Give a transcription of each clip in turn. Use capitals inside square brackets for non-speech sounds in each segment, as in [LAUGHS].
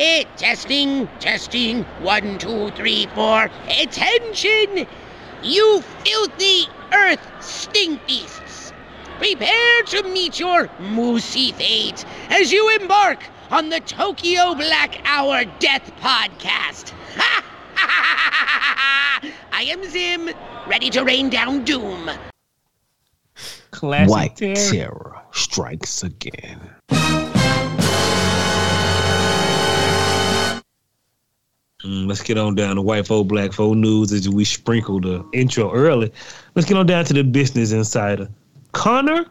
Eh, testing, testing. One, two, three, four. Attention! You filthy earth stink beasts! Prepare to meet your moosey fate as you embark on the Tokyo Black Hour Death Podcast. [LAUGHS] I am Zim, ready to rain down doom. Classic White terror. terror strikes again. Mm, let's get on down to white folk, black folk news as we sprinkle the intro early. Let's get on down to the business insider. Connor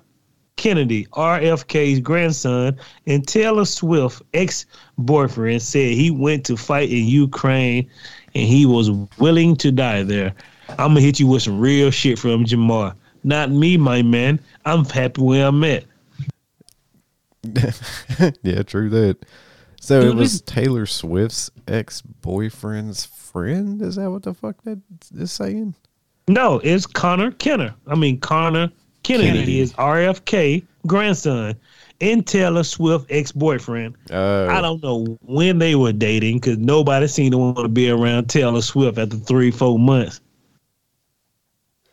Kennedy, RFK's grandson, and Taylor Swift ex-boyfriend said he went to fight in Ukraine and he was willing to die there. I'm gonna hit you with some real shit from Jamar. Not me, my man. I'm happy where I'm at. [LAUGHS] yeah, true that. So Dude, it was Taylor Swift's ex boyfriend's friend. Is that what the fuck that is saying? No, it's Connor Kenner. I mean Connor Kennedy, Kennedy. is RFK grandson and Taylor Swift ex boyfriend. Oh, I don't know when they were dating because nobody seemed to want to be around Taylor Swift after three, four months.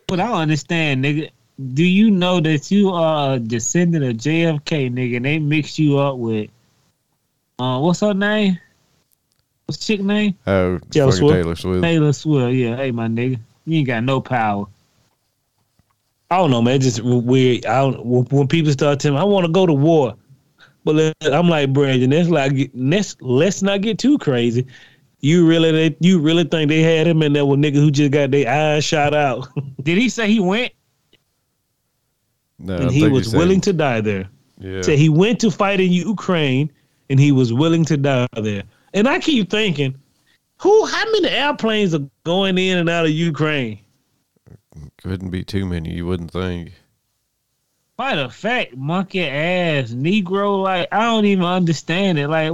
But I understand, nigga. Do you know that you are a descendant of JFK, nigga? And they mixed you up with, uh, what's her name? What's chick name? Oh, Taylor Swift? Taylor Swift. Taylor Swift. Yeah, hey, my nigga, you ain't got no power. I don't know, man. It's just weird. I don't, when, when people start telling me, I want to go to war. But I'm like, Brandon, that's like, let's, let's not get too crazy. You really, you really think they had him in there with nigga who just got their eyes shot out, [LAUGHS] Did he say he went? No, I and he think was said- willing to die there. Yeah. Said he went to fight in Ukraine, and he was willing to die there. And I keep thinking, who? How many airplanes are going in and out of Ukraine? Couldn't be too many. You wouldn't think. By the fact, monkey ass Negro, like I don't even understand it. Like,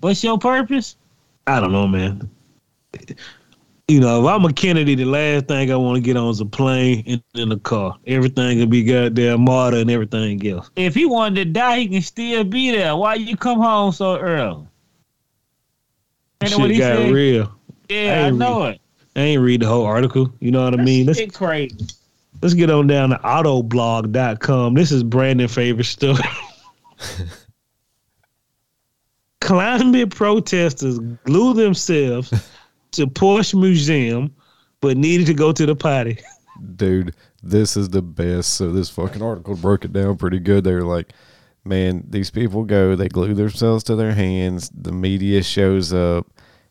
what's your purpose? I don't know, man. You know, if I'm a Kennedy, the last thing I want to get on is a plane and in a car. Everything will be goddamn martyr and everything else. If he wanted to die, he can still be there. Why you come home so early? Ain't that what Shit he got said? real. Yeah, I ain't know it. I ain't read the whole article. You know what I mean? Let's Shit crazy. let's get on down to autoblog.com. This is Brandon' favorite story. [LAUGHS] Climate protesters glue themselves to Porsche Museum, but needed to go to the potty. [LAUGHS] dude, this is the best. So this fucking article broke it down pretty good. They were like, man, these people go, they glue themselves to their hands. The media shows up.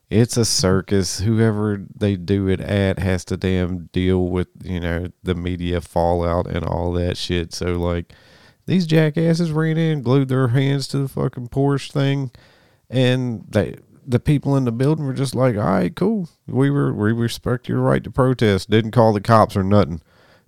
It's a circus. Whoever they do it at has to damn deal with, you know, the media fallout and all that shit. So like these jackasses ran in, glued their hands to the fucking Porsche thing, and they the people in the building were just like, "All right, cool. We were we respect your right to protest." Didn't call the cops or nothing.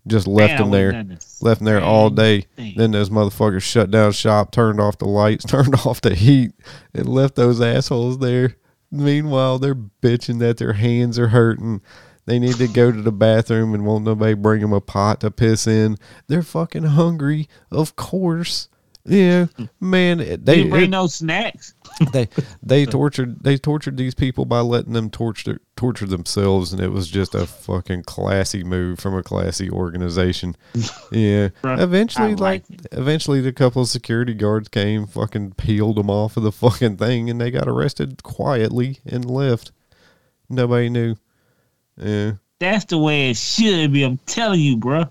Just left them there, wouldn't done this. left them there all day. thing. Then those motherfuckers shut down shop, turned off the lights, [LAUGHS] turned off the heat, and left those assholes there. Meanwhile, they're bitching that their hands are hurting. They need to go to the bathroom and won't nobody bring them a pot to piss in. They're fucking hungry, of course. Yeah, man. They didn't bring it- no snacks. [LAUGHS] they they [LAUGHS] tortured they tortured these people by letting them torture torture themselves, and it was just a fucking classy move from a classy organization. [LAUGHS] Yeah. Eventually, like like eventually, the couple of security guards came, fucking peeled them off of the fucking thing, and they got arrested quietly and left. Nobody knew. Yeah. That's the way it should be. I'm telling you, bro.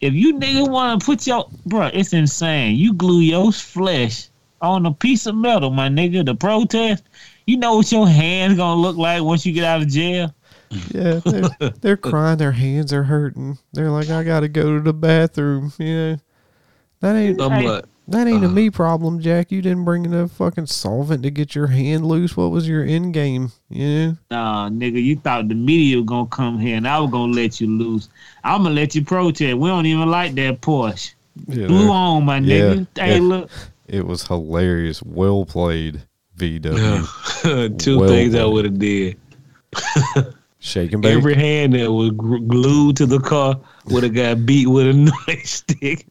If you nigga want to put your bro, it's insane. You glue your flesh on a piece of metal, my nigga. The protest. You know what your hands gonna look like once you get out of jail. Yeah, they're, [LAUGHS] they're crying. Their hands are hurting. They're like, I gotta go to the bathroom. Yeah, that ain't I'm like, that ain't a uh-huh. me problem, Jack. You didn't bring enough fucking solvent to get your hand loose. What was your end game? Yeah, Nah, nigga, you thought the media was gonna come here and I was gonna let you loose. I'm gonna let you protest. We don't even like that Porsche. you Glue know, on, my Yeah, nigga. Hey, yeah. look. it was hilarious. Well played, VW. [LAUGHS] two Well things I would have did. Shaking [LAUGHS] and bake. Every hand that was gr- glued to the car would have got beat with a [LAUGHS] nightstick.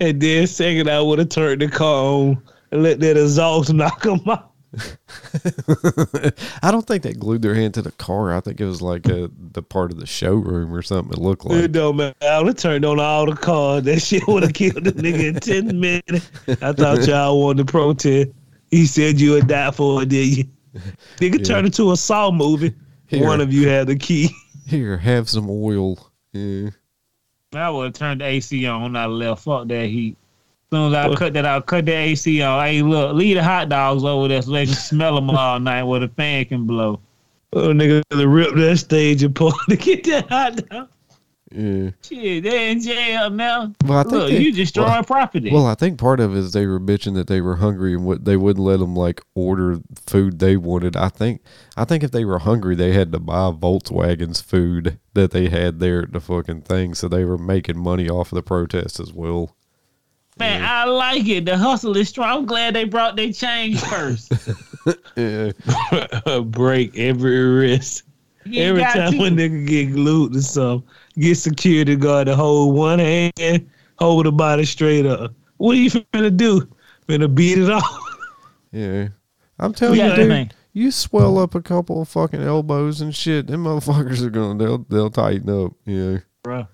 And then second, I would have turned the car on and let that exhaust [LAUGHS] knock them out. [LAUGHS] I don't think they glued their hand to the car. I think it was like a, the part of the showroom or something. It looked It like. don't matter. I would have turned on all the cars. [LAUGHS] That shit would have killed the nigga in 10 minutes. I thought y'all wanted to protest. He said you would die for it, did you? Nigga Yeah. turned into a Saw movie. Here. One of you had the key. Here, have some oil. Yeah. I would have turned the AC on. I left. Fuck that heat. As soon as I cut that out, cut the AC on. Hey, look, leave the hot dogs over there so they can smell them all [LAUGHS] night where the fan can blow. Oh, nigga, to rip that stage apart [LAUGHS] to get that hot dog. Yeah. Shit, they in jail now. Well, I think Look, they- you destroying well- property. Well, I think part of it is they were bitching that they were hungry and what they wouldn't let them like order food they wanted. I think I think if they were hungry, they had to buy Volkswagen's food that they had there at the fucking thing, so they were making money off of the protest as well. Man, I like it. The hustle is strong. I'm glad they brought their change first. Yeah, [LAUGHS] [LAUGHS] Break every wrist. You Every time to. a nigga get glued to something, get security guard to hold one hand, hold the body straight up. What are you finna do? Finna beat it off? yeah. I'm telling Yeah, you, dude, man. you swell up a couple of fucking elbows and shit, them motherfuckers are gonna they'll they'll tighten up. Yeah. bro.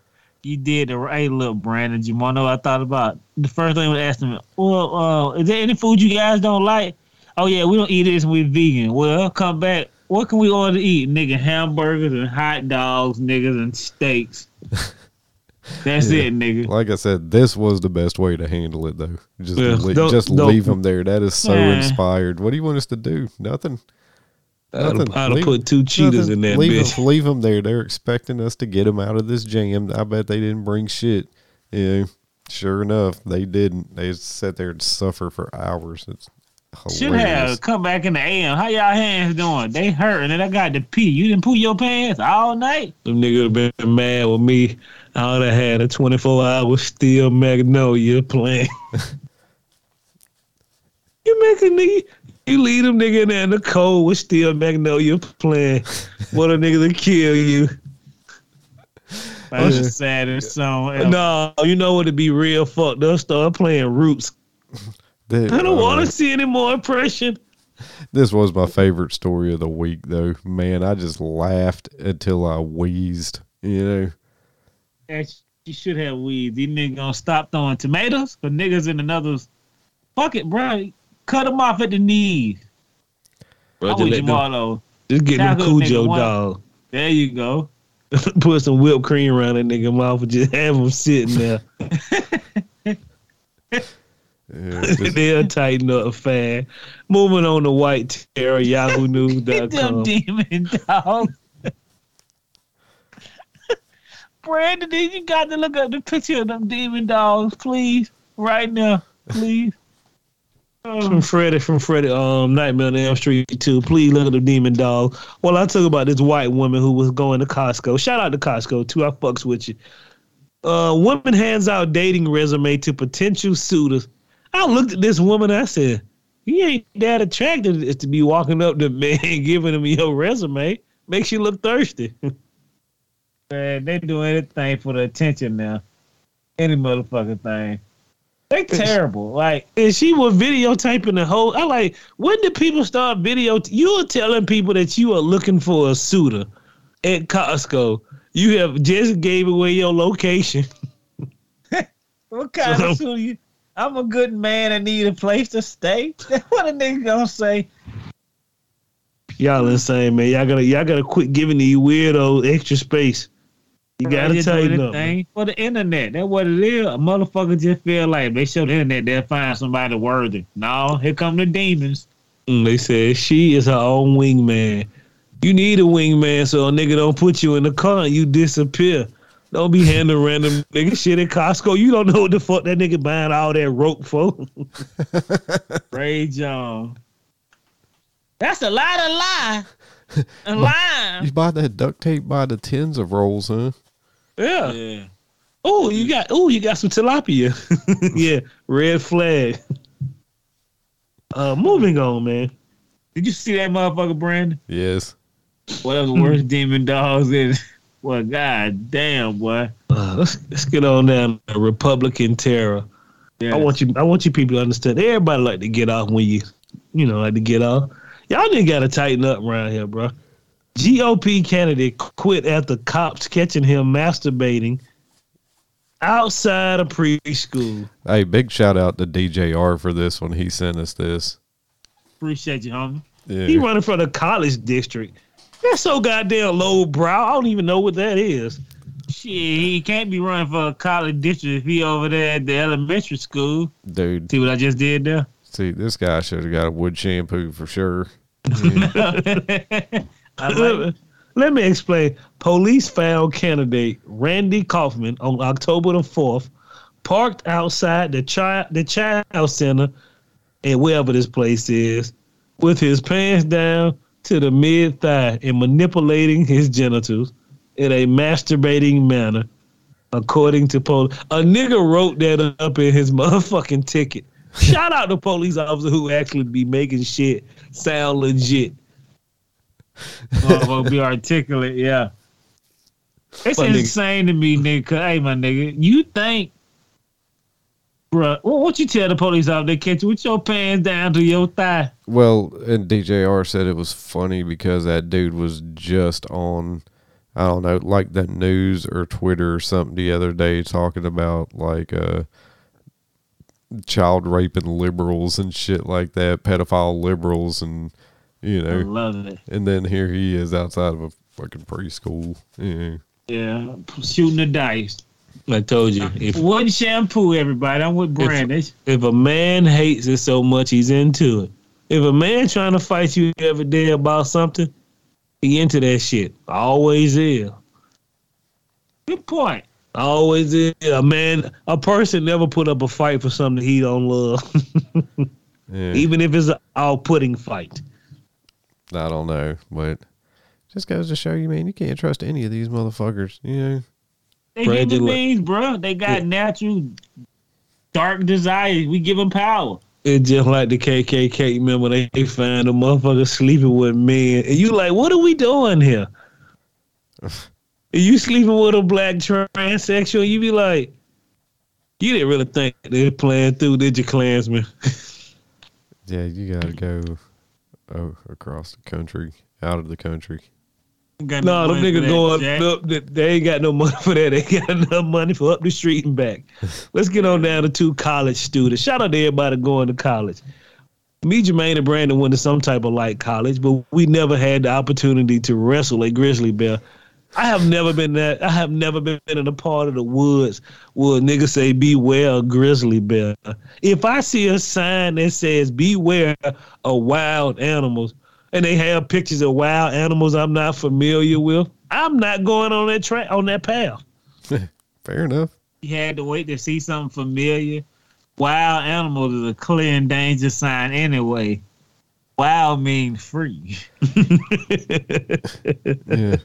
You did the right. Hey, look, Brandon, you wanna know what I thought about? The first thing was asking me, well, uh, is there any food you guys don't like? Oh yeah, we don't eat this. we're vegan. Well, come back. What can we order to eat? Nigga, hamburgers and hot dogs, niggas and steaks. [LAUGHS] That's Yeah. it, nigga. Like I said, this was the best way to handle it, though. Just Yeah, le- don't- just don't- leave them there. That is so Yeah. inspired. What do you want us to do? Nothing. Nothing. I'd have put two cheetahs Nothing. in that leave bitch. Them, leave them there. They're expecting us to get them out of this jam. I bet they didn't bring shit. Yeah, sure enough, they didn't. They sat there and suffer for hours. It's Should have come back in the AM. How y'all hands doing? They hurting and I got to pee. You didn't poo your pants all night. Them niggas been mad with me. I would have had a 24 hour steel magnolia playing. [LAUGHS] you make a nigga, you leave them nigga in there in the cold with steel magnolia playing. what a nigga to kill you. That's the saddest song ever. No, you know what? To be real fucked up, start playing roots. They- I don't uh, want to see any more oppression. This was my favorite story of the week, though. Man, I just laughed until I wheezed. You know. That you should have weed. These niggas gonna stop throwing tomatoes for niggas in another. Fuck it, bro. Cut them off at the knees. Bro, I'm just, with let them, Jamalo. just get them Tackle a nigga Cujo one- dog. There you go. [LAUGHS] Put some whipped cream around that nigga mouth and just have him sitting there. [LAUGHS] Yeah, [LAUGHS] just- They'll tighten up fast. Moving on to White Terror, Get them YahooNews.com. demon dogs. Brandon, did you got to look up the picture of them demon dogs, please, right now, please. From Oh, Freddy, from Freddy, um, Nightmare on Elm Street 2. Please look at the demon dog. Well, I talk about this white woman who was going to Costco. Shout out to Costco, too. I fucks with you. Uh, woman hands out dating resume to potential suitors. I looked at this woman. I said, "You ain't that attractive as to be walking up to [LAUGHS] man giving him your resume. Makes you look thirsty." [LAUGHS] man, they do anything for the attention now. Any motherfucking thing. They terrible. Like, and she was videotaping the whole. I like when did people start video? You're telling people that you are looking for a suitor at Costco. You have just gave away your location. [LAUGHS] what kind So- of suitor? you? I'm a good man and need a place to stay. [LAUGHS] what a nigga gonna say? Y'all insane, man. Y'all gotta y'all gotta quit giving these weirdos extra space. You gotta They tighten up. For the internet. That's what it is. A motherfucker just feel like they show the internet, they'll find somebody worthy. No, here come the demons. Mm, They said she is her own wingman. You need a wingman so a nigga don't put you in the car and you disappear. Don't be handling random nigga shit at Costco. You don't know what the fuck that nigga buying all that rope for. [LAUGHS] Ray John. That's a lot of lie. [LAUGHS] A lie. you buy that duct tape by the tens of rolls, huh? yeah. Yeah. Oh, you got oh, you got some tilapia. [LAUGHS] yeah, red flag. Uh, moving on, man. Did you see that motherfucker, Brandon? Yes. One of the worst demon dogs is. Well, god damn, boy. Uh, let's let's get on down to Republican terror. Yeah. I want you. I want you people to understand. Everybody like to get off when you, you know, like to get off. Y'all nigga got to tighten up around here, bro. GOP candidate quit after cops catching him masturbating outside of preschool. Hey, big shout out to DJR for this one. He sent us this. Appreciate you, homie. Yeah. He running for the college district. That's so goddamn low brow. I don't even know what that is. Shit, he can't be running for a college district if he over there at the elementary school. Dude, See what I just did there? see, this guy should have got a wood shampoo for sure. [LAUGHS] I like [LAUGHS] Let me explain. Police found candidate Randy Kaufman on October the 4th, parked outside the child the child center and wherever this place is, with his pants down to the mid thigh and manipulating his genitals in a masturbating manner, according to police. A nigga wrote that up in his [LAUGHS] motherfucking ticket. Shout out to police officer who actually be making shit sound legit. Motherfucker be articulate, yeah. It's My nigga. insane to me, nigga. hey, my nigga, you think, bruh, what, you tell the police out there catch you with your pants down to your thigh? Well, and DJR said it was funny because that dude was just on, I don't know, like the news or Twitter or something the other day talking about like uh, child raping liberals and shit like that, pedophile liberals, and you know, I love it. and then here he is outside of a fucking preschool. Yeah. Yeah, shooting the dice. I told you. If One shampoo, everybody. I'm with Brandon. if a man hates it so much, he's into it. If a man trying to fight you every day about something, he into that shit. Always is. Good point. Always is. A man, a person never put up a fight for something he don't love, [LAUGHS] Yeah. even if it's an all-putting fight. I don't know, but just goes to show you, man, you can't trust any of these motherfuckers. You know. They Brandon, human look- beings, bro. They got natural dark desires. We give them power. It's just like the KKK. Remember they, they find a motherfucker sleeping with men, and you like, what are we doing here? [LAUGHS] you sleeping with a black transsexual? You be like, you didn't really think they were playing through, did you, Klansman? [LAUGHS] Yeah, you gotta go oh, across the country, out of the country. Got No, them niggas going Jack. up. They, ain't got no money for that. [LAUGHS] They got enough money for up the street and back. Let's get on down to two college students. Shout out to everybody going to college. Me, Jermaine, and Brandon went to some type of light college, but we never had the opportunity to wrestle a grizzly bear. I have never been that. I have never been in a part of the woods where niggas say "Beware a grizzly bear." If I see a sign that says "Beware of wild animals," and they have pictures of wild animals I'm not familiar with, I'm not going on that track on that path. [LAUGHS] Fair enough. You had to wait to see something familiar. Wild animals is a clear and danger sign anyway. Wild means free. [LAUGHS] Yeah,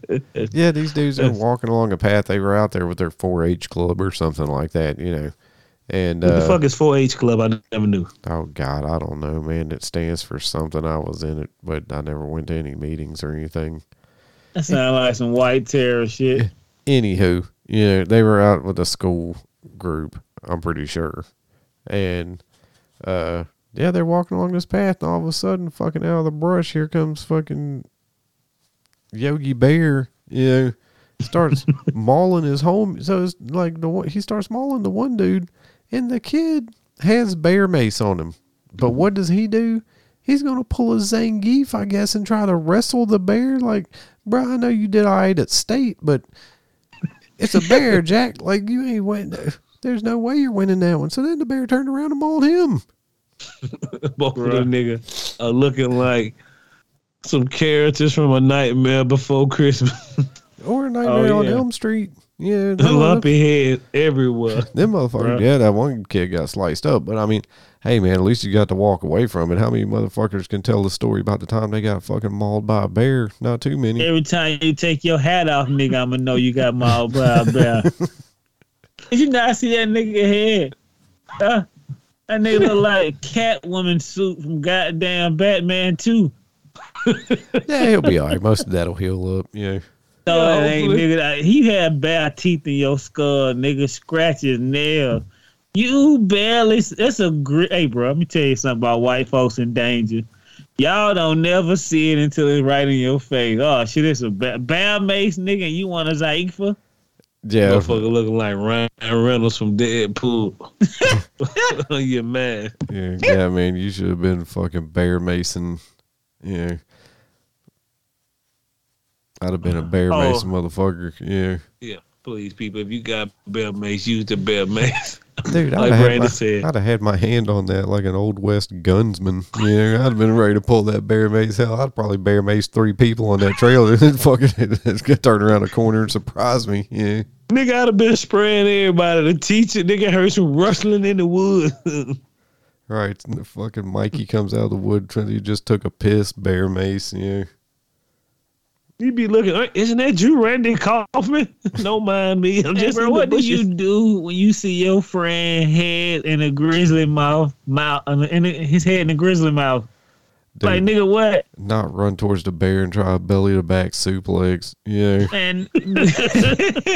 yeah. These dudes are walking along a path. They were out there with their 4-H club or something like that, you know. And What the uh, fuck is 4-H club? I never knew. oh god, I don't know, man. It stands for something. I was in it, but I never went to any meetings or anything. That sounds like some white terror shit. [LAUGHS] Anywho, you know, they were out with a school group. I'm pretty sure, and uh, yeah, they're walking along this path, and all of a sudden, fucking out of the brush, here comes fucking Yogi Bear. You know, starts [LAUGHS] mauling his home. So it's like the one he starts mauling the one dude, and the kid has bear mace on him. But mm-hmm. what does he do? He's gonna pull a Zangief, I guess, and try to wrestle the bear. Like, bro, I know you did all right at state, but it's a bear, [LAUGHS] Jack. Like you ain't win. There's no way you're winning that one. So then the bear turned around and mauled him. [LAUGHS] Both of them niggas are looking like some characters from a nightmare before Christmas. Or a [LAUGHS] oh, Nightmare Oh, on. Elm Street. Yeah, [LAUGHS] Lumpy head everywhere. [LAUGHS] Them motherfuckers, yeah, that one kid got sliced up. But I mean, hey man, at least you got to walk away from it. How many motherfuckers can tell the story about the time they got fucking mauled by a bear? Not too many. Every time you take your hat off, nigga, I'ma know you got mauled by a bear. [LAUGHS] Did you not see that nigga head? Huh? That nigga look like Catwoman suit from goddamn Batman 2. Yeah, he'll be all right. Most of that'll heal up. Yeah. No, Yeah, it ain't, nigga. He had bad teeth in your skull, nigga. Scratches, nails. You barely. That's a great. Hey, bro, let me tell you something about white folks in danger. Y'all don't never see it until it's right in your face. Oh shit, it's a ba- Bam Mace nigga, and you want a Zaifa? Yeah, Motherfucker looking like Ryan Reynolds from Deadpool. [LAUGHS] [LAUGHS] you man. yeah, yeah, man. You should have been fucking Bear Mason. Yeah, I'd have been a Bear Oh. Mason motherfucker. Yeah, Yeah, please, people, if you got bear mace, use the bear mace. [LAUGHS] dude, I'd, Like have my, said. I'd have had my hand on that like an old west gunsman. Yeah, I'd have been ready to pull that Bear Mace. Hell, I'd probably Bear Mace three people on that trailer [LAUGHS] and fucking it's gonna turn around a corner and surprise me. Yeah. Nigga, I'd have been spraying everybody. The teacher, nigga, heard some rustling in the woods. [LAUGHS] Right, and the fucking Mikey comes out of the wood. trying- He just took a piss, bear mace. Yeah, you be looking, "Uh, isn't that you, Randy Kaufman? [LAUGHS] Don't mind me. I'm Hey, just bro, in the what do you do when you see your friend head in a grizzly mouth, mouth, uh, in his head in a grizzly mouth? dude, Like nigga, what? not run towards the bear and try a belly to back suplex. Yeah, And [LAUGHS]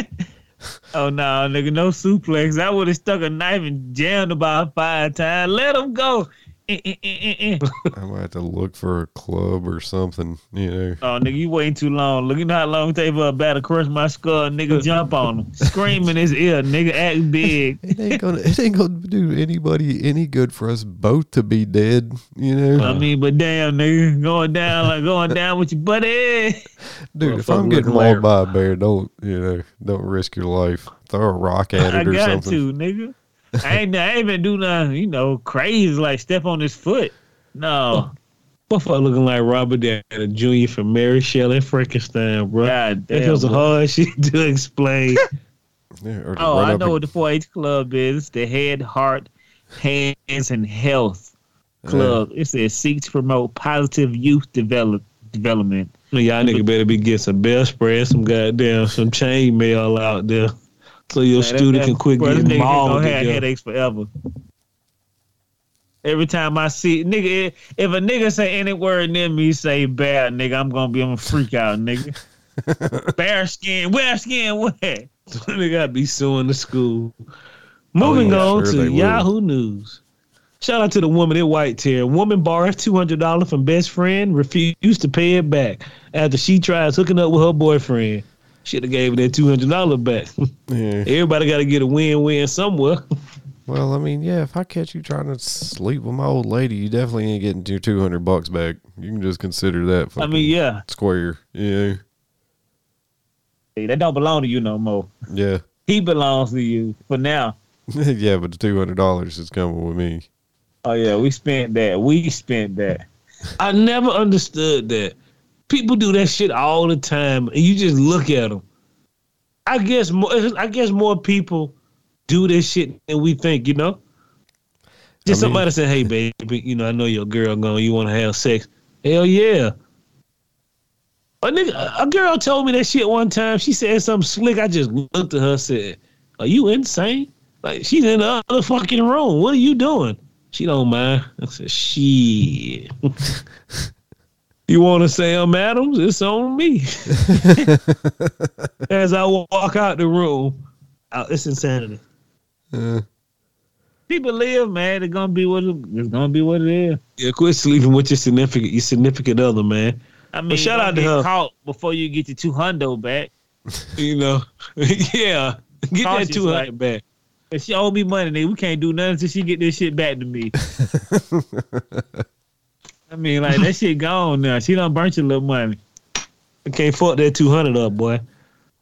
[LAUGHS] oh no, nigga, no suplex. I would have stuck a knife and jammed about five times. Let him go. Eh, eh, eh. [LAUGHS] I might have to look for a club or something. You know, Oh, nigga, you waiting too long. Look, you know how long it take for a bat to crush my skull. Nigga, jump on him, [LAUGHS] scream in his ear. Nigga, act big. [LAUGHS] it ain't gonna it ain't gonna do anybody any good for us both to be dead. You know, I mean, but damn, nigga, going down like going down with your buddy. dude, if I'm getting looking like- mauled by a bear, don't you know? Don't risk your life. Throw a rock at I it or got something. to, nigga. I ain't, I ain't even do nothing, you know, crazy like step on his foot. No, Motherfucker looking like Robert Downey Jr. from Mary Shelley and Frankenstein, bro. god That was a hard [LAUGHS] shit to explain. Yeah, Oh, run I know and- what the 4-H club is. The Head, Heart, Hands, and Health Club. It says seek to promote positive youth develop development. Y'all nigga better be getting some bell spray and some goddamn some chain mail out there. So your Man, that- student that- can quit bro, this getting nigga mauled. gonna have headaches forever. Every time I see nigga, if a nigga say any word near me say bad, nigga, I'm gonna be on a freak out, nigga. [LAUGHS] Bear skin, bear skin, what? [LAUGHS] they gotta be suing the school. Moving oh, yeah, on sure to they will. Yahoo News. Shout out to the woman in white tier. Woman borrows two hundred dollars from best friend, refused to pay it back after she tries hooking up with her boyfriend. Should have gave that two hundred dollars back. [LAUGHS] Yeah. Everybody got to get a win-win somewhere. [LAUGHS] Well, I mean, yeah, if I catch you trying to sleep with my old lady, you definitely ain't getting your two hundred bucks back. You can just consider that. I mean, yeah, square. Yeah, Hey, that don't belong to you no more. yeah, He belongs to you for now. [LAUGHS] yeah. But the two hundred dollars is coming with me. Oh yeah, we spent that. We spent that. I never understood that. People do that shit all the time, and you just look at them. I guess more. I guess more people do this shit than we think. You know, just I mean- somebody said, "Hey, baby, you know, I know your girl going. You want to have sex? Hell yeah." A nigga, a girl told me that shit one time. She said something slick. I just looked at her, and said, "Are you insane? Like she's in the other fucking room. What are you doing?" She don't mind. I said, "Shit." [LAUGHS] You want to say I'm Adams? It's on me. [LAUGHS] As I walk out the room, uh, it's insanity. Uh, People live, man. It's gonna be what it, it's gonna be what it is. Yeah, quit sleeping with your significant your significant other, man. I mean, shout out to get her. caught before you get your two hundo back. [LAUGHS] You know, [LAUGHS] yeah, get that Cautious, two hundred like- back. If she owe me money, nigga, we can't do nothing until she get this shit back to me. I mean, like that shit gone now. She done burnt your little money. I can't fuck that two hundred up, boy.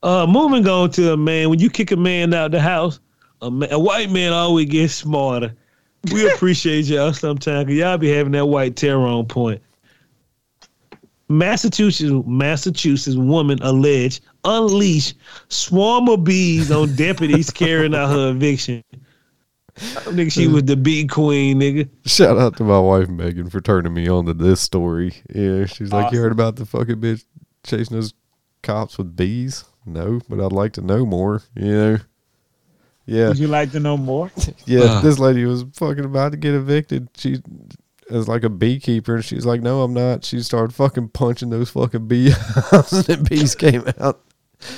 Uh, moving on to a man. When you kick a man out the house, a, ma- a white man always gets smarter. We [LAUGHS] appreciate y'all sometimes because y'all be having that white terror on point. Massachusetts Massachusetts woman alleged unleashed swarm of bees on deputies [LAUGHS] carrying out her eviction. I think she was the bee queen, nigga. shout out to my wife Megan for turning me on to this story. Yeah, she's like, you heard about the fucking bitch chasing those cops with bees? No, but I'd like to know more. You know. Yeah, Would you like to know more? [LAUGHS] Yeah, Uh. this lady was fucking about to get evicted. She is like a beekeeper, and she's like, "No, I'm not." She started fucking punching those fucking beehives, [LAUGHS] and the bees came out.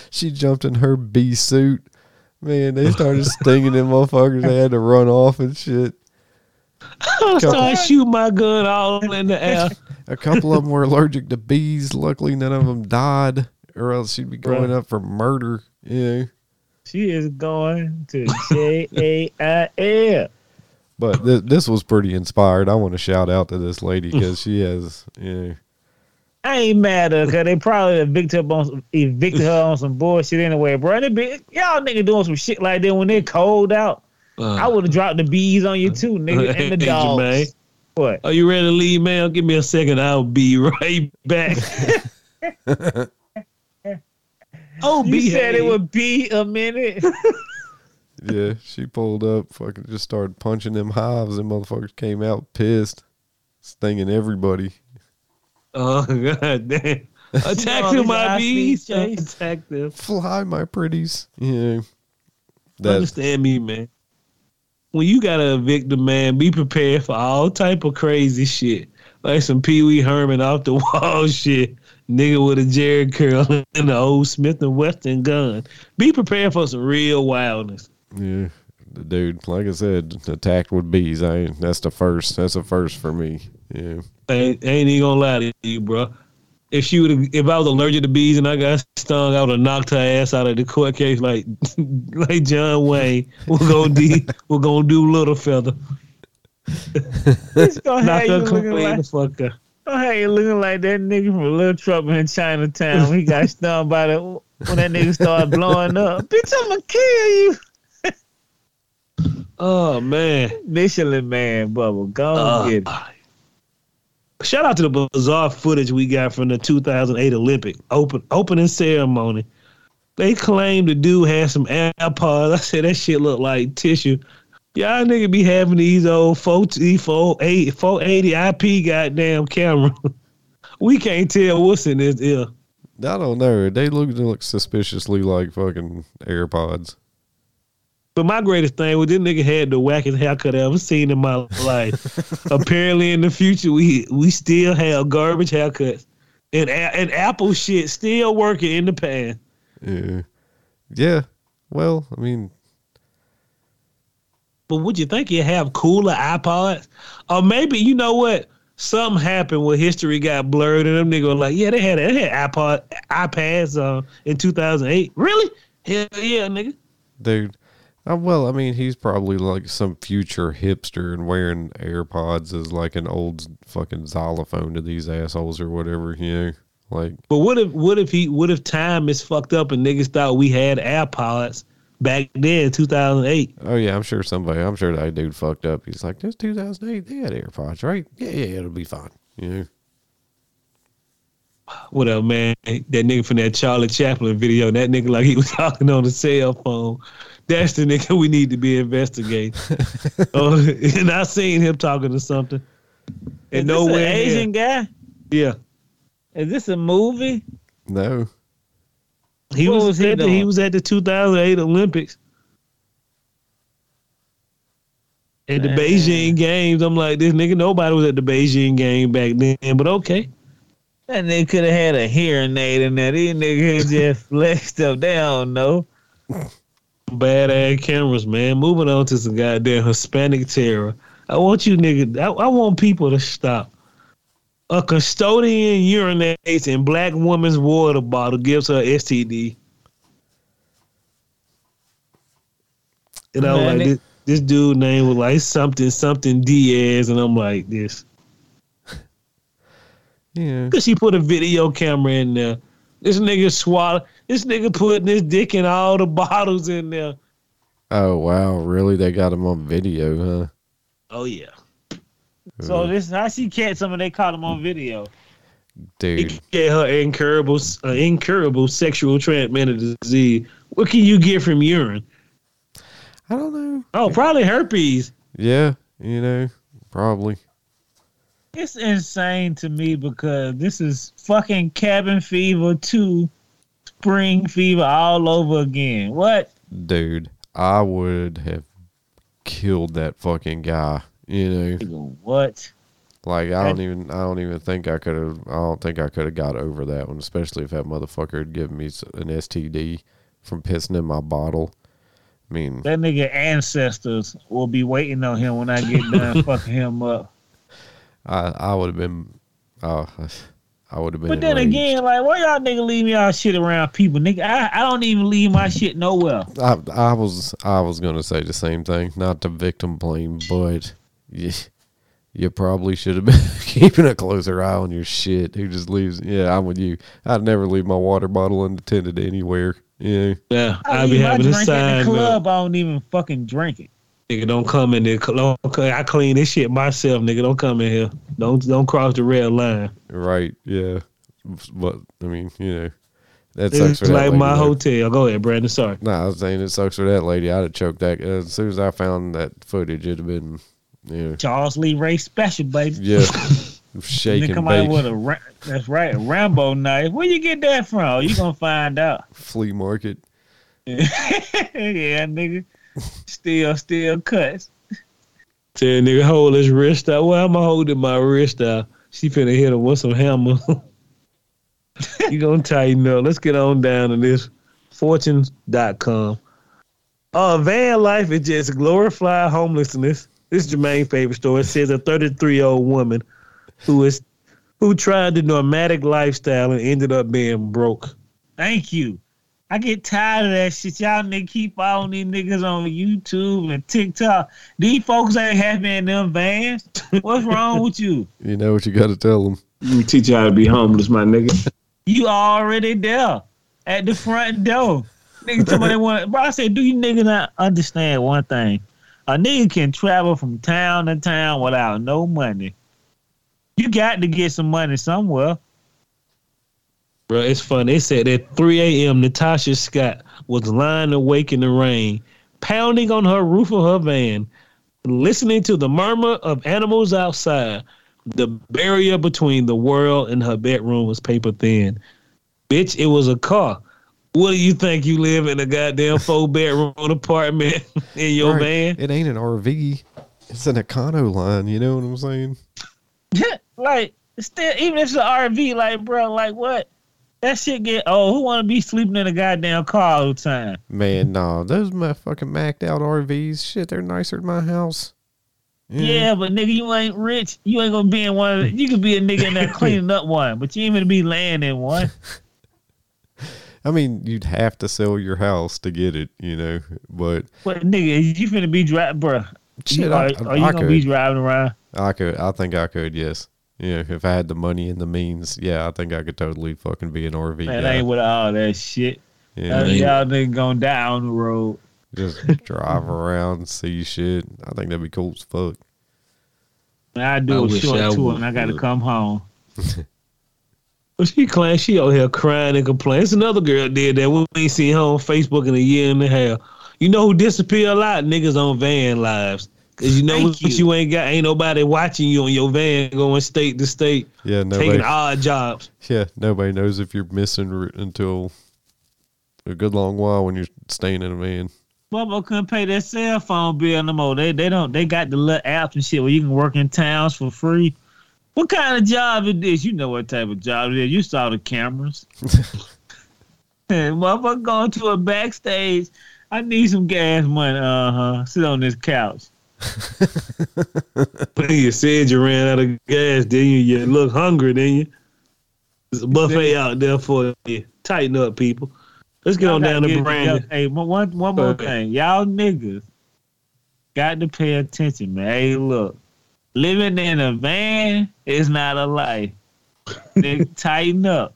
She jumped in her bee suit. Man, they started stinging them motherfuckers. They had to run off and shit. [LAUGHS] I started shooting my gun all in the air. [LAUGHS] A couple of them were allergic to bees. Luckily, none of them died, or else she'd be going up for murder. Yeah. She is going to J A I L. But th- this was pretty inspired. I want to shout out to this lady because she has, yeah. I ain't mad at her because they probably evicted her, on some, evicted her on some bullshit anyway, bro. They be, y'all nigga doing some shit like that when they're cold out. Uh. I would have dropped the bees on you too, nigga, and the [LAUGHS] Hey, dogs. Jermaine. What? Are you ready to leave, man? Give me a second. I'll be [LAUGHS] right back. [LAUGHS] oh, You be said it would be a minute. Yeah, she pulled up, fucking just started punching them hives, and motherfuckers came out pissed, stinging everybody. Oh [LAUGHS] god damn! [LAUGHS] Attack all them, my bees! chase. Attack them. Fly, my pretties. Yeah. That, Understand me, man. When you gotta evict a man, be prepared for all type of crazy shit, like some Pee Wee Herman off the [LAUGHS] wall shit. Nigga with a Jheri curl and the old Smith and Wesson gun. Be prepared for some real wildness. yeah. The dude, like I said, attacked with bees. I ain't, that's the first. That's the first for me. Yeah. Ain't, ain't even gonna lie to you, bro. If she would, if I was allergic to bees and I got stung, I would have knocked her ass out of the court case like, [LAUGHS] like John Wayne. We're gonna do, [LAUGHS] we're gonna do little feather. [LAUGHS] Gonna Knock have you her looking clean like, the fuck up. gonna you looking like that nigga from Little Trouble in Chinatown. He got stung by the when that nigga started blowing up. Bitch, I'ma kill you. Oh man. Michelin man, bubble. Go Uh, get it. Shout out to the bizarre footage we got from the 2008 Olympic open opening ceremony. They claimed the dude had some AirPods. I said that shit looked like tissue. Y'all nigga be having these old 480, 480 IP goddamn camera. [LAUGHS] we can't tell what's in this ear. I don't know. They look they look suspiciously like fucking AirPods. But my greatest thing was this nigga had the wackest haircut I ever seen in my life. [LAUGHS] Apparently, in the future, we we still have garbage haircuts, and and Apple shit still working in the pan. Yeah. Yeah. Well, I mean, But would you think you have cooler iPods? Or maybe you know what? Something happened where history got blurred, and them niggas were like, "Yeah, they had they had iPod iPads uh, in 2008. Really? Hell yeah, nigga." dude. Uh, well, I mean, he's probably like some future hipster and wearing AirPods as like an old fucking xylophone to these assholes or whatever, you know? Like, But what if what if he what if time is fucked up and niggas thought we had AirPods back then, 2008? oh yeah, I'm sure somebody, I'm sure that dude fucked up. He's like, this 2008, they had AirPods, right? Yeah, yeah, it'll be fine. You know? Whatever, man. That nigga from that Charlie Chaplin video, that nigga like he was [LAUGHS] talking on the cell phone. That's the nigga we need to be investigating. [LAUGHS] oh, and I seen him talking to something. Is And this an nowhere Asian guy? Yeah. Is this a movie? No. He What was, was he at the, he was at the 2008 Olympics. At the Man. Beijing Games, I'm like, this nigga, nobody was at the Beijing game back then, but okay. That nigga could have had a hearing aid in there. These niggas just flexed up. They don't know. Badass cameras, man. Moving on to some goddamn Hispanic terror. I want you nigga, I, I want people to stop. A custodian urinates in black woman's water bottle, gives her STD. And I was Man, like, this, this dude name was like something, something Diaz, and I'm like, this. [LAUGHS] Yeah. Cause she put a video camera in there. This nigga swallow. This nigga putting his dick in all the bottles in there. Oh, wow. Really? They got him on video, huh? Oh yeah. So this I see catch some of they caught him on video. Dude. It get her incurable, uh, incurable sexual transmitted disease. What can you get from urine? I don't know. Oh, probably herpes. Yeah. You know, probably. It's insane to me because this is fucking cabin fever two, spring fever all over again. What? Dude, I would have killed that fucking guy. You know, What? like I don't even, I don't even think I could have. I don't think I could have got over that one, especially if that motherfucker had given me an STD from pissing in my bottle. I mean, That nigga ancestors will be waiting on him when I get done [LAUGHS] fucking him up. I I would have been, oh, [LAUGHS] I would have been. But then enraged. again, like, why y'all nigga leave y'all shit around people, nigga? I, I don't even leave my shit nowhere. I I was I was gonna say the same thing, not to victim blame, but you, you probably should have been [LAUGHS] keeping a closer eye on your shit. Who just leaves? Yeah, I'm with you. I'd never leave my water bottle unattended anywhere. Yeah, Yeah, I'd be leave my having a drink in sign. the up. club. I don't even fucking drink it. Nigga, don't come in there. Don't, I clean this shit myself, nigga. Don't come in here. Don't don't cross the red line. right. Yeah, but I mean, you know, that sucks It's for that lady. like lady, my though. hotel. Go ahead, Brandon. Sorry. Nah, I was saying it sucks for that lady. I'd have choked that as soon as I found that footage. It'd have been, yeah, Charles Lee Ray special, baby. yeah, [LAUGHS] shaking come out with a ra- that's right, a Rambo knife. Where you get that from? You gonna find out. [LAUGHS] flea market. [LAUGHS] yeah, nigga. [LAUGHS] Still, still cuts. Tell nigga hold his wrist out. Why am I holding my wrist out? She finna hit him with some hammer. [LAUGHS] you gonna tighten up. Let's get on down to this. Fortunes.com. Uh, van life is just glorified homelessness. This is Jermaine's favorite story. It says a 33 year old woman who is who tried the nomadic lifestyle and ended up being broke. Thank you. I get tired of that shit. Y'all niggas keep following these niggas on YouTube and TikTok. These folks ain't happy in them vans. [LAUGHS] What's wrong with you? You know what you got to tell them. Let me teach you how to be homeless, my nigga. You already there at the front door. Nigga, somebody want. Bro, I said, do you niggas not understand one thing? A nigga can travel from town to town without no money. You got to get some money somewhere. Bro, it's fun. They said at 3 a.m., Natasha Scott was lying awake in the rain, pounding on her roof of her van, listening to the murmur of animals outside. The barrier between the world and her bedroom was paper thin. Bitch, it was a car. What do you think? You live in a goddamn four bedroom [LAUGHS] apartment [LAUGHS] in your Right. van? It ain't an RV. It's an Econoline. You know what I'm saying? [LAUGHS] like, still, even if it's an RV, like, bro, like, what? That shit get, oh, who want to be sleeping in a goddamn car all the time? Man, no, those motherfucking macked out RVs. Shit, they're nicer than my house. Yeah, but nigga, you ain't rich. You ain't gonna be in one. Of the, you could be a nigga in there [LAUGHS] cleaning up one, but you ain't gonna be laying in one. [LAUGHS] I mean, you'd have to sell your house to get it, you know. But But nigga, you finna be driving, bro. Shit, you, I- are, are you I gonna be driving around? I could, I think I could, yes. Yeah, if I had the money and the means, yeah, I think I could totally fucking be an RV Man, guy. ain't with all that shit. yeah, Uh, y'all nigga going down the road. just [LAUGHS] drive around, see shit. I think that'd be cool as fuck. I I do a short I tour would. and I gotta come home. Well, [LAUGHS] she claims she out here crying and complaining. It's another girl did that. We ain't seen her on Facebook in a year and a half. You know who disappear a lot? Niggas on van lives. Cause you know Thank what you. you. ain't got ain't nobody watching you on your van going state to state, Yeah, nobody. taking odd jobs. Yeah, nobody knows if you're missing r- until a good long while when you're staying in a van. Bubba couldn't pay their cell phone bill no more. They they don't they got the little apps and shit where you can work in towns for free. What kind of job it is? You know what type of job it is. You saw the cameras. [LAUGHS] and motherfucker going to a backstage. I need some gas money. Uh huh. Sit on this couch. [LAUGHS] you said you ran out of gas, then you? You look hungry, then you? There's a buffet out there for you. Tighten up, people. Let's get on down to Brandon. Hey, one more Okay. thing. Y'all niggas got to pay attention, man. Hey, look. Living in a van is not a life. Nigga, [LAUGHS] tighten up.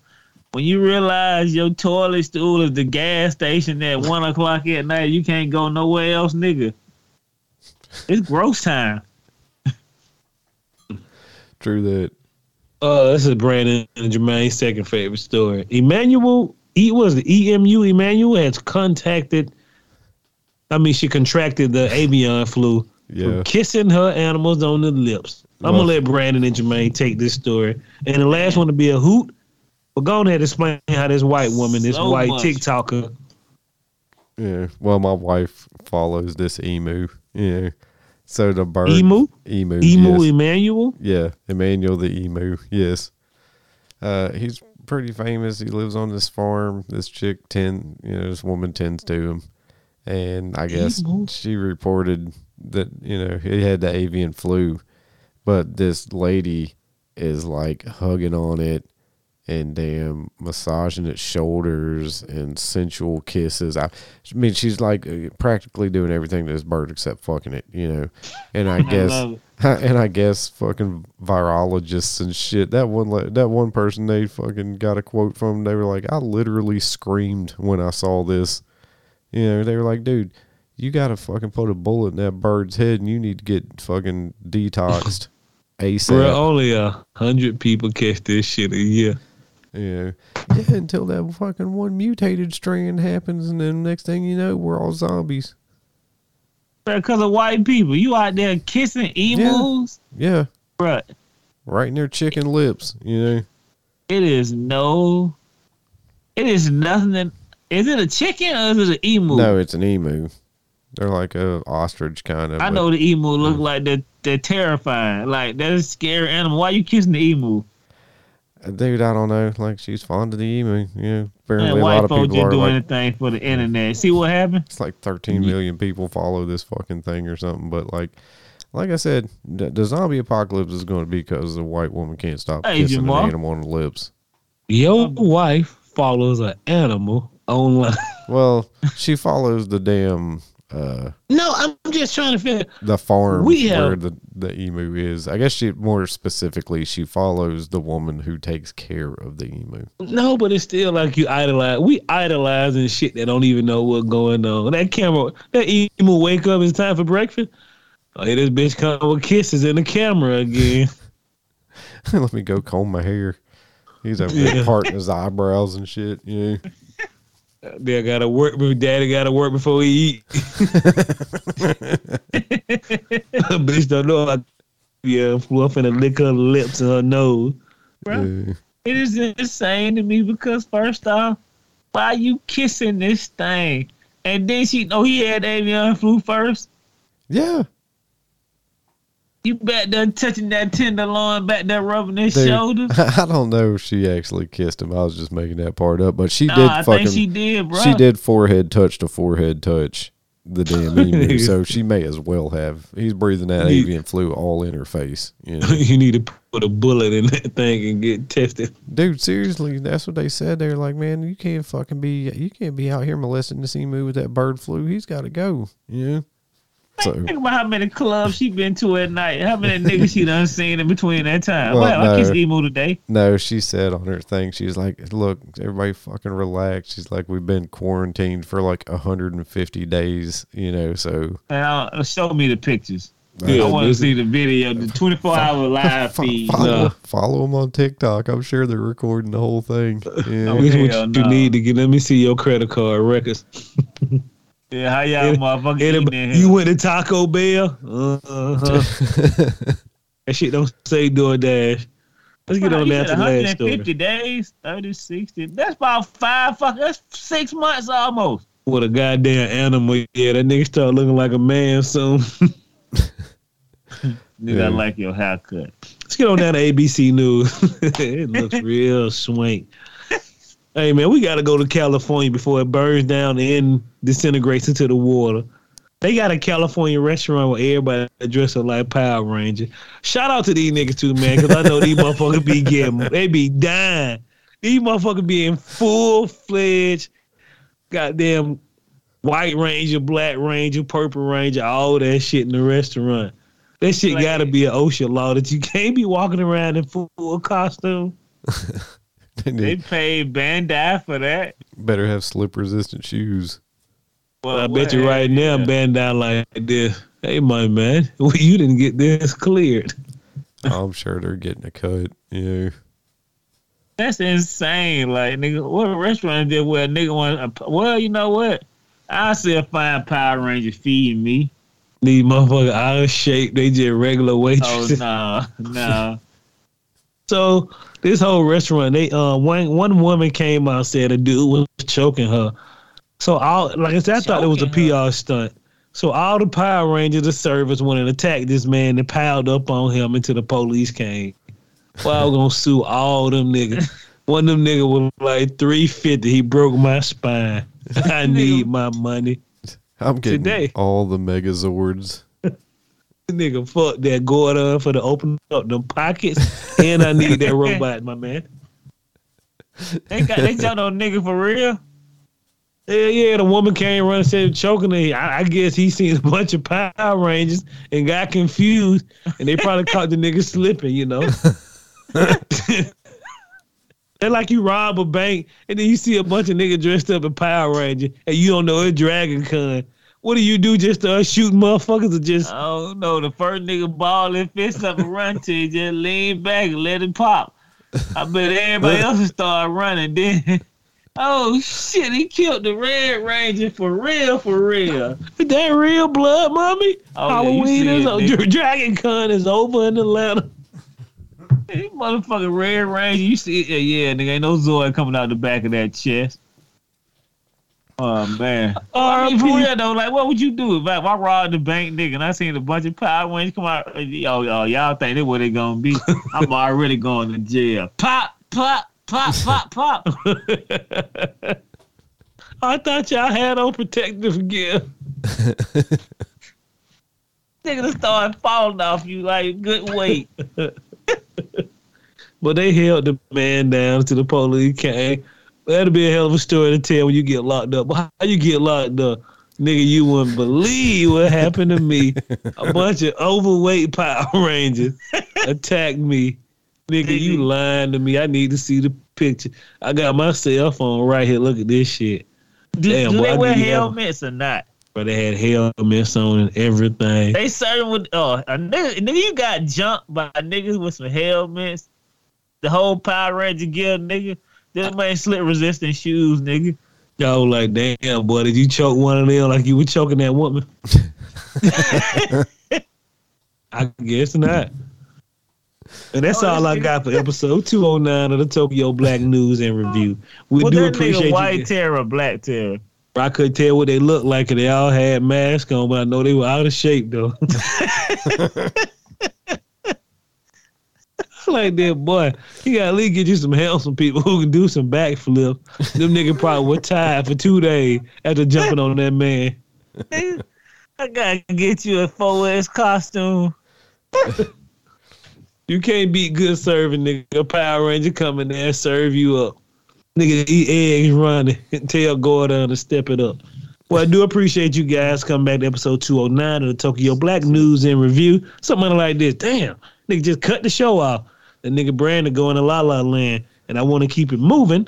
When you realize your toilet stool is the gas station at one o'clock at night, you can't go nowhere else, nigga. It's gross time. True that. Uh, this is Brandon and Jermaine's second favorite story. Emmanuel, E was the EMU. Emmanuel has contacted. I mean, she contracted the avian flu Yeah. from kissing her animals on the lips. I'm Well- gonna let Brandon and Jermaine take this story, and the last one to be a hoot. But go ahead and explain how this white woman, this So white much. TikToker, Yeah. Well, my wife follows this emu. Yeah. So the bird. emu, Emu. emu yes. Emmanuel. Yeah, Emmanuel the emu. Yes, uh, he's pretty famous. He lives on this farm. This chick tend, you know, this woman tends to him, and I guess Emu? she reported that you know he had the avian flu, but this lady is like hugging on it and damn massaging its shoulders and sensual kisses. I, I mean, she's like uh, practically doing everything to this bird except fucking it, you know. And I [LAUGHS] guess [LAUGHS] and I guess fucking virologists and shit. That one, that one person they fucking got a quote from. They were like, "I literally screamed when I saw this." You know, they were like, "Dude, you got to fucking put a bullet in that bird's head, and you need to get fucking detoxed [LAUGHS] ASAP." Bro, only a hundred people catch this shit a year. Know, yeah, until that fucking one mutated strand happens, and then next thing you know, we're all zombies. Because of white people. You out there kissing emus? Yeah, Bruh, right in their chicken lips. You know, it is no. It is nothing. That, is it a chicken or is it an emu? no, it's an emu. They're like a ostrich kind of. I but- know the emu look mm. like they're, they're terrifying. Like, that's a scary animal. Why are you kissing the emu? Dude, I don't know. Like she's fond of the emu. You know, apparently Man, a lot of folks people just are. do Like, anything for the internet. See what happened? it's like 13 million people follow this fucking thing or something. But like, like I said, the, the zombie apocalypse is going to be because the white woman can't stop Hey, kissing Jamal. an animal on the lips. Your Um, wife follows an animal online. Well, she follows the damn uh no, I'm just trying to figure. the farm We where have- the the emu is. I guess she more specifically she follows the woman who takes care of the emu. No, but it's still like you idolize. We idolizing shit that don't even know what's going on. That camera, that emu wake up. It's time for breakfast. Oh, yeah, this bitch come with kisses in the camera again. [LAUGHS] Let me go comb my hair. He's over Yeah. parting his eyebrows and shit. Yeah. They gotta work. Daddy gotta work before he eat. [LAUGHS] bitch don't know. I, yeah, flew up and lick her lips and her nose. Bro, yeah. it is insane to me because, first off, why you kissing this thing? And then she know he had avian flu first. Yeah. You back there touching that tenderloin, back there rubbing his Dude, shoulders. [LAUGHS] I don't know if she actually kissed him. I was just making that part up, but she Nah, did I fucking think she did, bro. she did forehead touch to forehead touch the damn [LAUGHS] emu, so she may as well have. He's breathing that You- avian flu all in her face. You [LAUGHS] know? you need to put a bullet in that thing and get tested. Dude, seriously, that's what they said. They're like, man, you can't fucking be, you can't be out here molesting this emu with that bird flu. He's got to go. You know. So Think about how many clubs she been to at night. How many [LAUGHS] niggas she done seen in between that time. Well, Well, I kissed no. emu today. no, she said on her thing, she's like, look, everybody fucking relax. She's like, we've been quarantined for like 150 days. You know, so And I'll, uh, show me the pictures. Yeah, I want to see the video, the 24 hour live feed. follow, No. follow them on TikTok. I'm sure they're recording the whole thing. [LAUGHS] Yeah. Oh, This is hell what you no. need to get. Let me see your credit card records. [LAUGHS] Yeah, how y'all Any- motherfuckers eating in here? you went to Taco Bell? Uh-huh. [LAUGHS] that shit don't say DoorDash. Let's get Wow, on you down to the last 150 story. days, 30, 60. That's about five fuck. That's six months almost. What a goddamn animal. Yeah, that nigga start looking like a man soon. [LAUGHS] Nigga, Yeah. I like your haircut. Let's get on down to ABC News. [LAUGHS] it looks real swank. Hey man, we gotta go to California before it burns down and disintegrates into the water. They got a California restaurant where everybody dressed up like Power Ranger. Shout out to these niggas too, man, because I know these [LAUGHS] motherfuckers be getting, they be dying. These motherfuckers be in full fledged, goddamn white ranger, black ranger, purple ranger, all that shit in the restaurant. That shit Like- gotta be an OSHA law that you can't be walking around in full costume. [LAUGHS] They They need- paid Bandai for that. better have slip resistant shoes. Well, I bet you right now, yeah. band down like this. Hey, my man, [LAUGHS] well, you didn't get this cleared. I'm sure they're getting a cut. You know. That's insane. Like, nigga, what restaurant did where a nigga want? Well, you know what? I see a fine Power Ranger feeding me. These motherfuckers out of shape. They just regular Oh waitresses. no, [LAUGHS] no. So this whole restaurant, they uh one one woman came out and said a dude was choking her. So all like I said, I thought it was a Choking her? PR stunt. So all the Power Rangers, the service went and attacked this man and piled up on him until the police came. Well, I was gonna sue all them niggas. [LAUGHS] One of them niggas was like three fifty. He broke my spine. [LAUGHS] I need my money. I'm getting Today. all the Megazords. Nigga, fuck that Zordon for the open up them pockets, and I need that [LAUGHS] robot, my man. They got they jumped no nigga for real. Yeah, yeah, the woman came running, said choking her. I, I guess he seen a bunch of Power Rangers and got confused, and they probably caught the nigga slipping, you know. [LAUGHS] They're like you rob a bank, and then you see a bunch of niggas dressed up in Power Ranger, and you don't know it's Dragon Con. What do you do? Just start shooting motherfuckers, or just I don't know. The first nigga ball his fist up and run to you, just lean back and let it pop. I bet everybody else will start running. Then, [LAUGHS] oh shit, he killed the Red Ranger for real, for real. is that real blood, mommy? Oh, Halloween see is it, over. nigga. [LAUGHS] Dragon Con is over in Atlanta. Hey, motherfucking Red Ranger, you see? Yeah, yeah, nigga, ain't no Zoid coming out the back of that chest. Oh man. Oh, I mean, for R.I.P. real though, like, what would you do if I, if I robbed the bank, nigga, and I seen a bunch of Power Rangers come out? Oh, oh, y'all think they what they gonna be? [LAUGHS] I'm already going to jail. Pop, pop, pop, pop, pop. [LAUGHS] I thought y'all had on protective gear. [LAUGHS] Nigga start falling off you like good weight. But they held the man down to the police came. That'll be a hell of a story to tell when you get locked up. But how you get locked up? Nigga, you wouldn't believe what happened to me. A [LAUGHS] bunch of overweight Power Rangers [LAUGHS] attacked me. Nigga, you lying to me. I need to see the picture. I got my cell phone right here. Look at this shit. Do, Damn, do boy, they wear helmets or not? But they had helmets on and everything. They certain with oh a nigga, nigga you got jumped by niggas with some helmets, the whole Power Ranger gear, nigga. This man slip resistant shoes, nigga. Y'all like, damn, boy, did you choke one of them like you were choking that woman? [LAUGHS] I guess not. And that's Oh, all I got for episode 209 of the Tokyo Black News and Review. We Well, do appreciate nigga you. white terror, black terror. I couldn't tell what they looked like, and they all had masks on, but I know they were out of shape, though. [LAUGHS] [LAUGHS] like that, boy. You got to at least get you some help, some people who can do some backflip. Them nigga probably were tired for two days after jumping on that man. [LAUGHS] I gotta get you a 4S costume. You can't beat good serving, nigga. A Power Ranger coming there and serve you up. Nigga eat eggs running and tell Zordon to step it up. Well, I do appreciate you guys coming back to episode 209 of the Tokyo Black News and Review. Something like this. Damn, nigga just cut the show off. The nigga Brandon going to La La Land, and I want to keep it moving,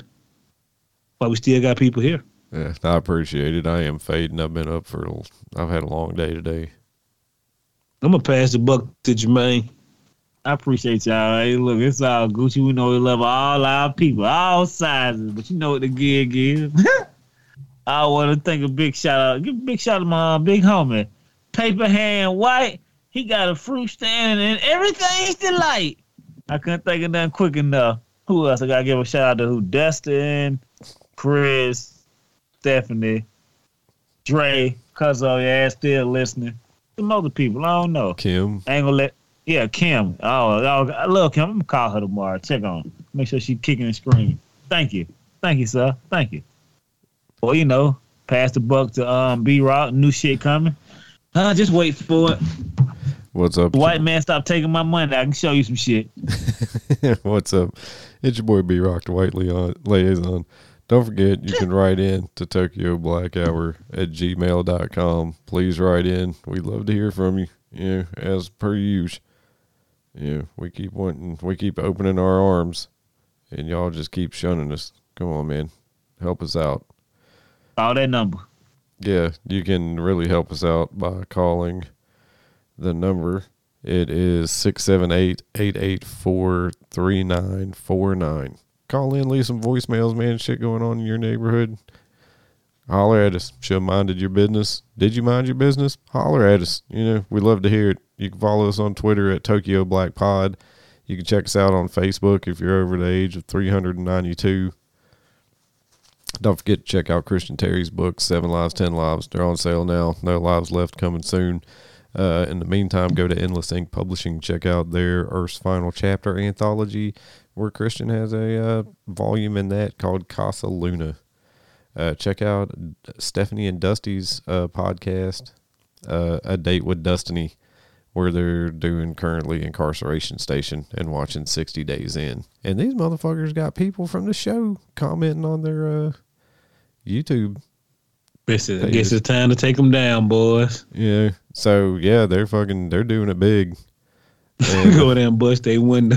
but we still got people here. Yeah, I appreciate it. I am fading. I've been up for. I've had a long day today. I'm gonna pass the buck to Jermaine. I appreciate y'all. Hey, look, it's all Gucci. We know we love all our people, all sizes, but you know what the gig is. [LAUGHS] I want to thank a big shout out. Give a big shout out to my uh, big homie, Paper Hand White. He got a fruit stand and everything's delight. I couldn't think of nothing quick enough. Who else? I gotta give a shout out to who? Dustin, Chris, Stephanie, Dre, cuz oh yeah, still listening. Some other people, I don't know. Kim, I ain't gonna let. Yeah, Kim. Oh, oh, I love Kim. I'm gonna call her tomorrow. Check on. her. Make sure she's kicking and screaming. Thank you, thank you, sir. Thank you. Well, you know, pass the buck to um B Rock. New shit coming. Uh, just wait for it. What's up? White man, stop taking my money. I can show you some shit. [LAUGHS] What's up? It's your boy B Rock, the White Leon, Liaison. Don't forget, you can write in to Tokyo Black Hour at gmail.com. Please write in. We'd love to hear from you, you know, as per usual. Yeah, we keep wanting, we keep opening our arms, and y'all just keep shunning us. Come on, man. Help us out. Call that number. Yeah, you can really help us out by calling the number. It is 678 884 3949. Call in, leave some voicemails, man. Shit going on in your neighborhood. Holler at us. Should have minded your business. Did you mind your business? Holler at us. You know, we love to hear it. You can follow us on Twitter at Tokyo Black Pod. You can check us out on Facebook if you're over the age of 392. Don't forget to check out Christian Terry's book, Seven Lives, Ten Lives. They're on sale now. No lives left coming soon. Uh, in the meantime, go to Endless Ink Publishing. Check out their Earth's Final Chapter anthology, where Christian has a uh, volume in that called Casa Luna. Uh, check out Stephanie and Dusty's uh, podcast, uh, A Date with Destiny, where they're doing currently incarceration station and watching 60 Days In. And these motherfuckers got people from the show commenting on their uh, YouTube. It, guess it's time to take them down, boys. Yeah. So yeah, they're fucking they're doing it big. [LAUGHS] Go and bust their window.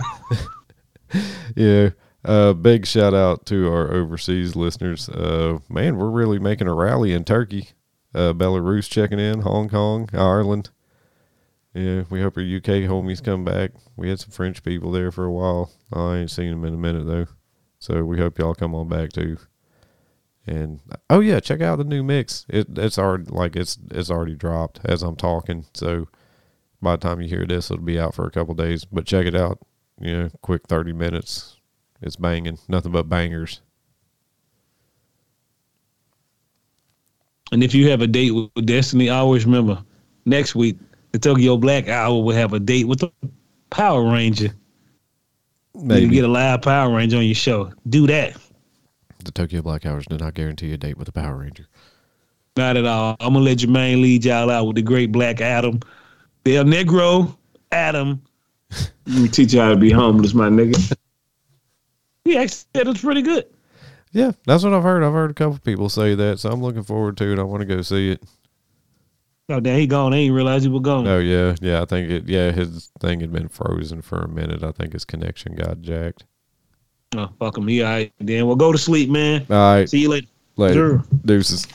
[LAUGHS] yeah. Uh, big shout out to our overseas listeners. Uh, man, we're really making a rally in Turkey, uh, Belarus checking in, Hong Kong, Ireland. Yeah, we hope our UK homies come back. We had some French people there for a while. I ain't seen them in a minute though, so we hope y'all come on back too. And oh yeah, check out the new mix. It it's already like it's it's already dropped as I'm talking. So by the time you hear this, it'll be out for a couple days. But check it out. You know, quick thirty minutes. It's banging. Nothing but bangers. And if you have a date with Destiny, always remember next week the Tokyo Black Hour will have a date with the Power Ranger. Maybe Maybe get a live Power Ranger on your show. Do that. The Tokyo Black Hours did not guarantee a date with a Power Ranger. Not at all. I'm gonna let Jermaine lead y'all out with the great Black Adam, the El Negro Adam. [LAUGHS] Let me teach you how to be homeless, my nigga. He actually said it's pretty good. Yeah, that's what I've heard. I've heard a couple people say that, so I'm looking forward to it. I want to go see it. Oh damn, he gone. I ain't realize he was gone. Oh yeah, yeah. I think it. Yeah, his thing had been frozen for a minute. I think his connection got jacked. Oh, fuck him. He all right. Then we'll go to sleep, man. All right, See you later. later. Sure. Deuces.